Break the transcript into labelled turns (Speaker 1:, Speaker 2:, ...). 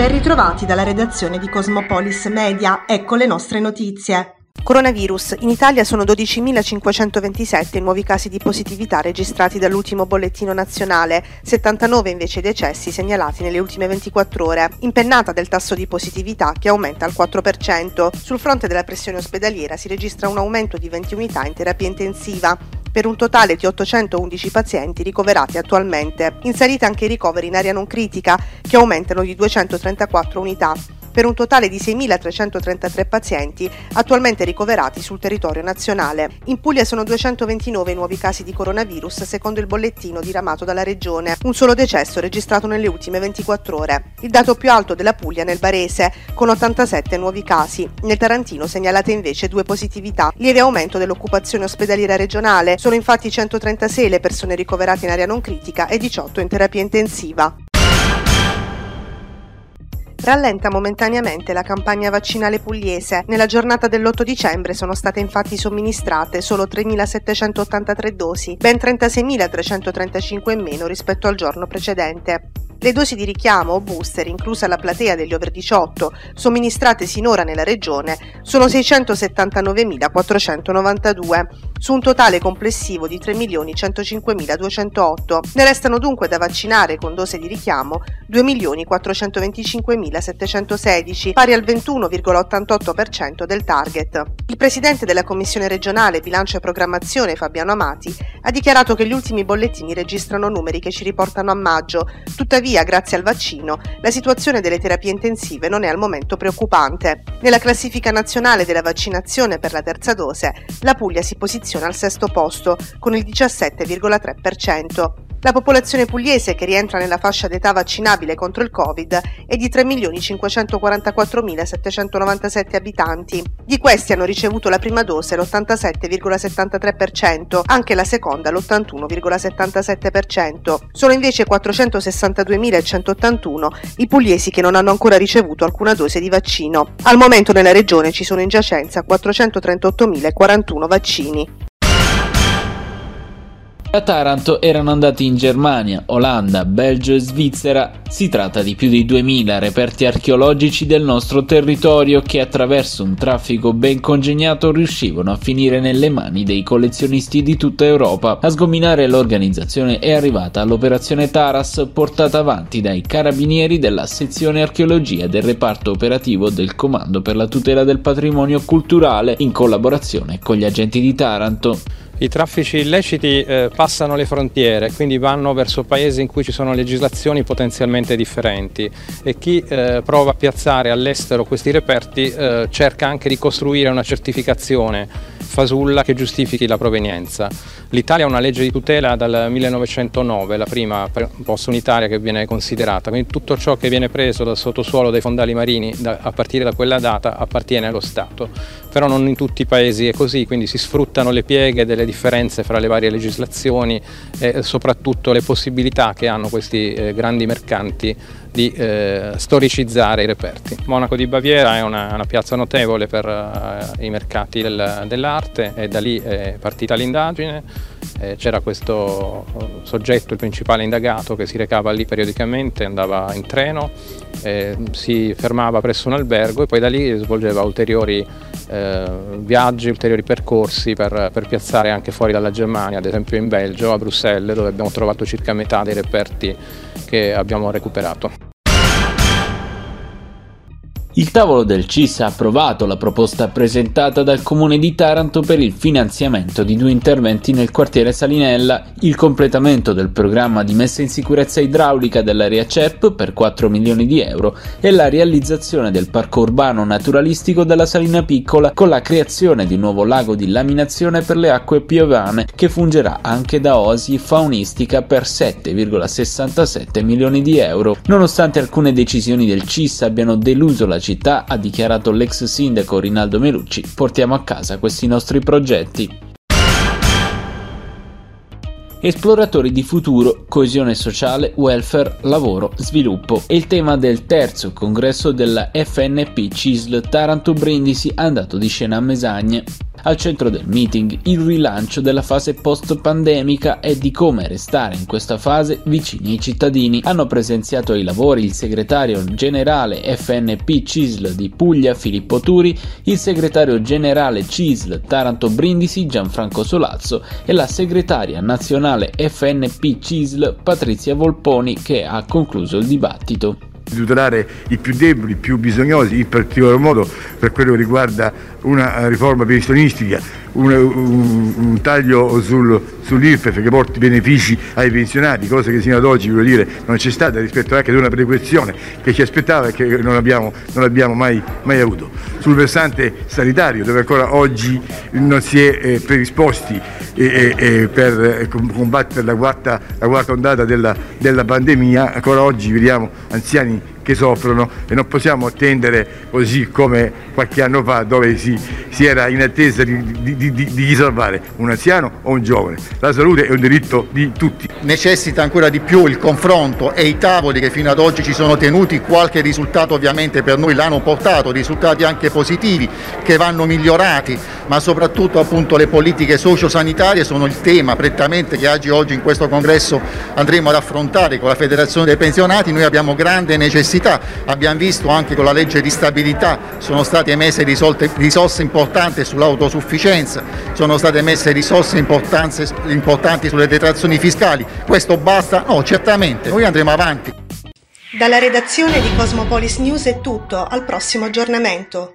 Speaker 1: Ben ritrovati dalla redazione di Cosmopolis Media, ecco le nostre notizie.
Speaker 2: Coronavirus. In Italia sono 12.527 i nuovi casi di positività registrati dall'ultimo bollettino nazionale, 79 invece i decessi segnalati nelle ultime 24 ore. Impennata del tasso di positività che aumenta al 4%. Sul fronte della pressione ospedaliera si registra un aumento di 20 unità in terapia intensiva per un totale di 811 pazienti ricoverati attualmente. In salita anche i ricoveri in area non critica, che aumentano di 234 unità per un totale di 6.333 pazienti attualmente ricoverati sul territorio nazionale. In Puglia sono 229 i nuovi casi di coronavirus secondo il bollettino diramato dalla regione, un solo decesso registrato nelle ultime 24 ore. Il dato più alto della Puglia nel Barese, con 87 nuovi casi. Nel Tarantino segnalate invece due positività. Lieve aumento dell'occupazione ospedaliera regionale, sono infatti 136 le persone ricoverate in area non critica e 18 in terapia intensiva. Rallenta momentaneamente la campagna vaccinale pugliese. Nella giornata dell'8 dicembre sono state infatti somministrate solo 3.783 dosi, ben 36.335 in meno rispetto al giorno precedente. Le dosi di richiamo o booster, inclusa la platea degli over 18, somministrate sinora nella regione, sono 679.492, su un totale complessivo di 3.105.208. Ne restano dunque da vaccinare con dose di richiamo 2.425.716, pari al 21,88% del target. Il presidente della Commissione regionale Bilancio e Programmazione, Fabiano Amati, ha dichiarato che gli ultimi bollettini registrano numeri che ci riportano a maggio, tuttavia Tuttavia, grazie al vaccino, la situazione delle terapie intensive non è al momento preoccupante. Nella classifica nazionale della vaccinazione per la terza dose, la Puglia si posiziona al sesto posto, con il 17,3%. La popolazione pugliese che rientra nella fascia d'età vaccinabile contro il Covid è di 3.544.797 abitanti. Di questi hanno ricevuto la prima dose l'87,73%, anche la seconda l'81,77%. Sono invece 462.181 i pugliesi che non hanno ancora ricevuto alcuna dose di vaccino. Al momento nella regione ci sono in giacenza 438.041 vaccini.
Speaker 3: A Taranto erano andati in Germania, Olanda, Belgio e Svizzera. Si tratta di più di 2000 reperti archeologici del nostro territorio che attraverso un traffico ben congegnato riuscivano a finire nelle mani dei collezionisti di tutta Europa. A sgominare l'organizzazione è arrivata l'operazione Taras portata avanti dai carabinieri della sezione archeologia del reparto operativo del Comando per la tutela del patrimonio culturale in collaborazione con gli agenti di Taranto.
Speaker 4: I traffici illeciti eh, passano le frontiere, quindi vanno verso paesi in cui ci sono legislazioni potenzialmente differenti. E chi eh, prova a piazzare all'estero questi reperti eh, cerca anche di costruire una certificazione fasulla che giustifichi la provenienza. L'Italia ha una legge di tutela dal 1909, la prima post unitaria che viene considerata, quindi tutto ciò che viene preso dal sottosuolo dei fondali marini a partire da quella data appartiene allo Stato, però non in tutti i paesi è così, quindi si sfruttano le pieghe delle differenze fra le varie legislazioni e soprattutto le possibilità che hanno questi eh, grandi mercanti di eh, storicizzare i reperti. Monaco di Baviera è una, una piazza notevole per uh, i mercati del, dell'arte e da lì è partita l'indagine. Eh, c'era questo soggetto, il principale indagato, che si recava lì periodicamente, andava in treno, eh, si fermava presso un albergo e poi da lì svolgeva ulteriori eh, viaggi, ulteriori percorsi per, per piazzare anche fuori dalla Germania, ad esempio in Belgio, a Bruxelles, dove abbiamo trovato circa metà dei reperti che abbiamo recuperato.
Speaker 3: Il tavolo del CIS ha approvato la proposta presentata dal Comune di Taranto per il finanziamento di due interventi nel quartiere Salinella, il completamento del programma di messa in sicurezza idraulica dell'area CEP per 4 milioni di euro e la realizzazione del parco urbano naturalistico della Salina Piccola con la creazione di un nuovo lago di laminazione per le acque piovane che fungerà anche da oasi faunistica per 7,67 milioni di euro. Nonostante alcune decisioni del CIS abbiano deluso la città, ha dichiarato l'ex sindaco Rinaldo Melucci, portiamo a casa questi nostri progetti. Esploratori di futuro, coesione sociale, welfare, lavoro, sviluppo è il tema del terzo congresso della FNP CISL Taranto Brindisi andato di scena a Mesagne. Al centro del meeting il rilancio della fase post-pandemica e di come restare in questa fase vicini ai cittadini. Hanno presenziato ai lavori il segretario generale FNP CISL di Puglia Filippo Turi, il segretario generale CISL Taranto Brindisi Gianfranco Solazzo e la segretaria nazionale FNP CISL Patrizia Volponi che ha concluso il dibattito
Speaker 5: di tutelare i più deboli, i più bisognosi, in particolar modo per quello che riguarda una riforma pensionistica, un, un, un taglio sul, sull'IRPEF che porti benefici ai pensionati, cosa che sino ad oggi dire, non c'è stata rispetto anche ad una precauzione che ci aspettava e che non abbiamo, non abbiamo mai, mai, avuto. Sul versante sanitario, dove ancora oggi non si è eh, predisposti eh, eh, per combattere la quarta, la quarta ondata della, della pandemia, ancora oggi vediamo anziani che soffrono e non possiamo attendere così come qualche anno fa dove si, si era in attesa di, di, di, di, salvare, un anziano o un giovane. La salute è un diritto di tutti.
Speaker 6: Necessita ancora di più il confronto e i tavoli che fino ad oggi ci sono tenuti, qualche risultato ovviamente per noi l'hanno portato, risultati anche positivi che vanno migliorati, ma soprattutto appunto le politiche sociosanitarie sono il tema prettamente che oggi in questo congresso andremo ad affrontare con la Federazione dei Pensionati. Noi abbiamo grande necessità. Abbiamo visto anche con la legge di stabilità sono state emesse risorse importanti sull'autosufficienza, sono state emesse risorse importanti sulle detrazioni fiscali. Questo basta? No, certamente, noi andremo avanti.
Speaker 1: Dalla redazione di Cosmopolis News è tutto, al prossimo aggiornamento.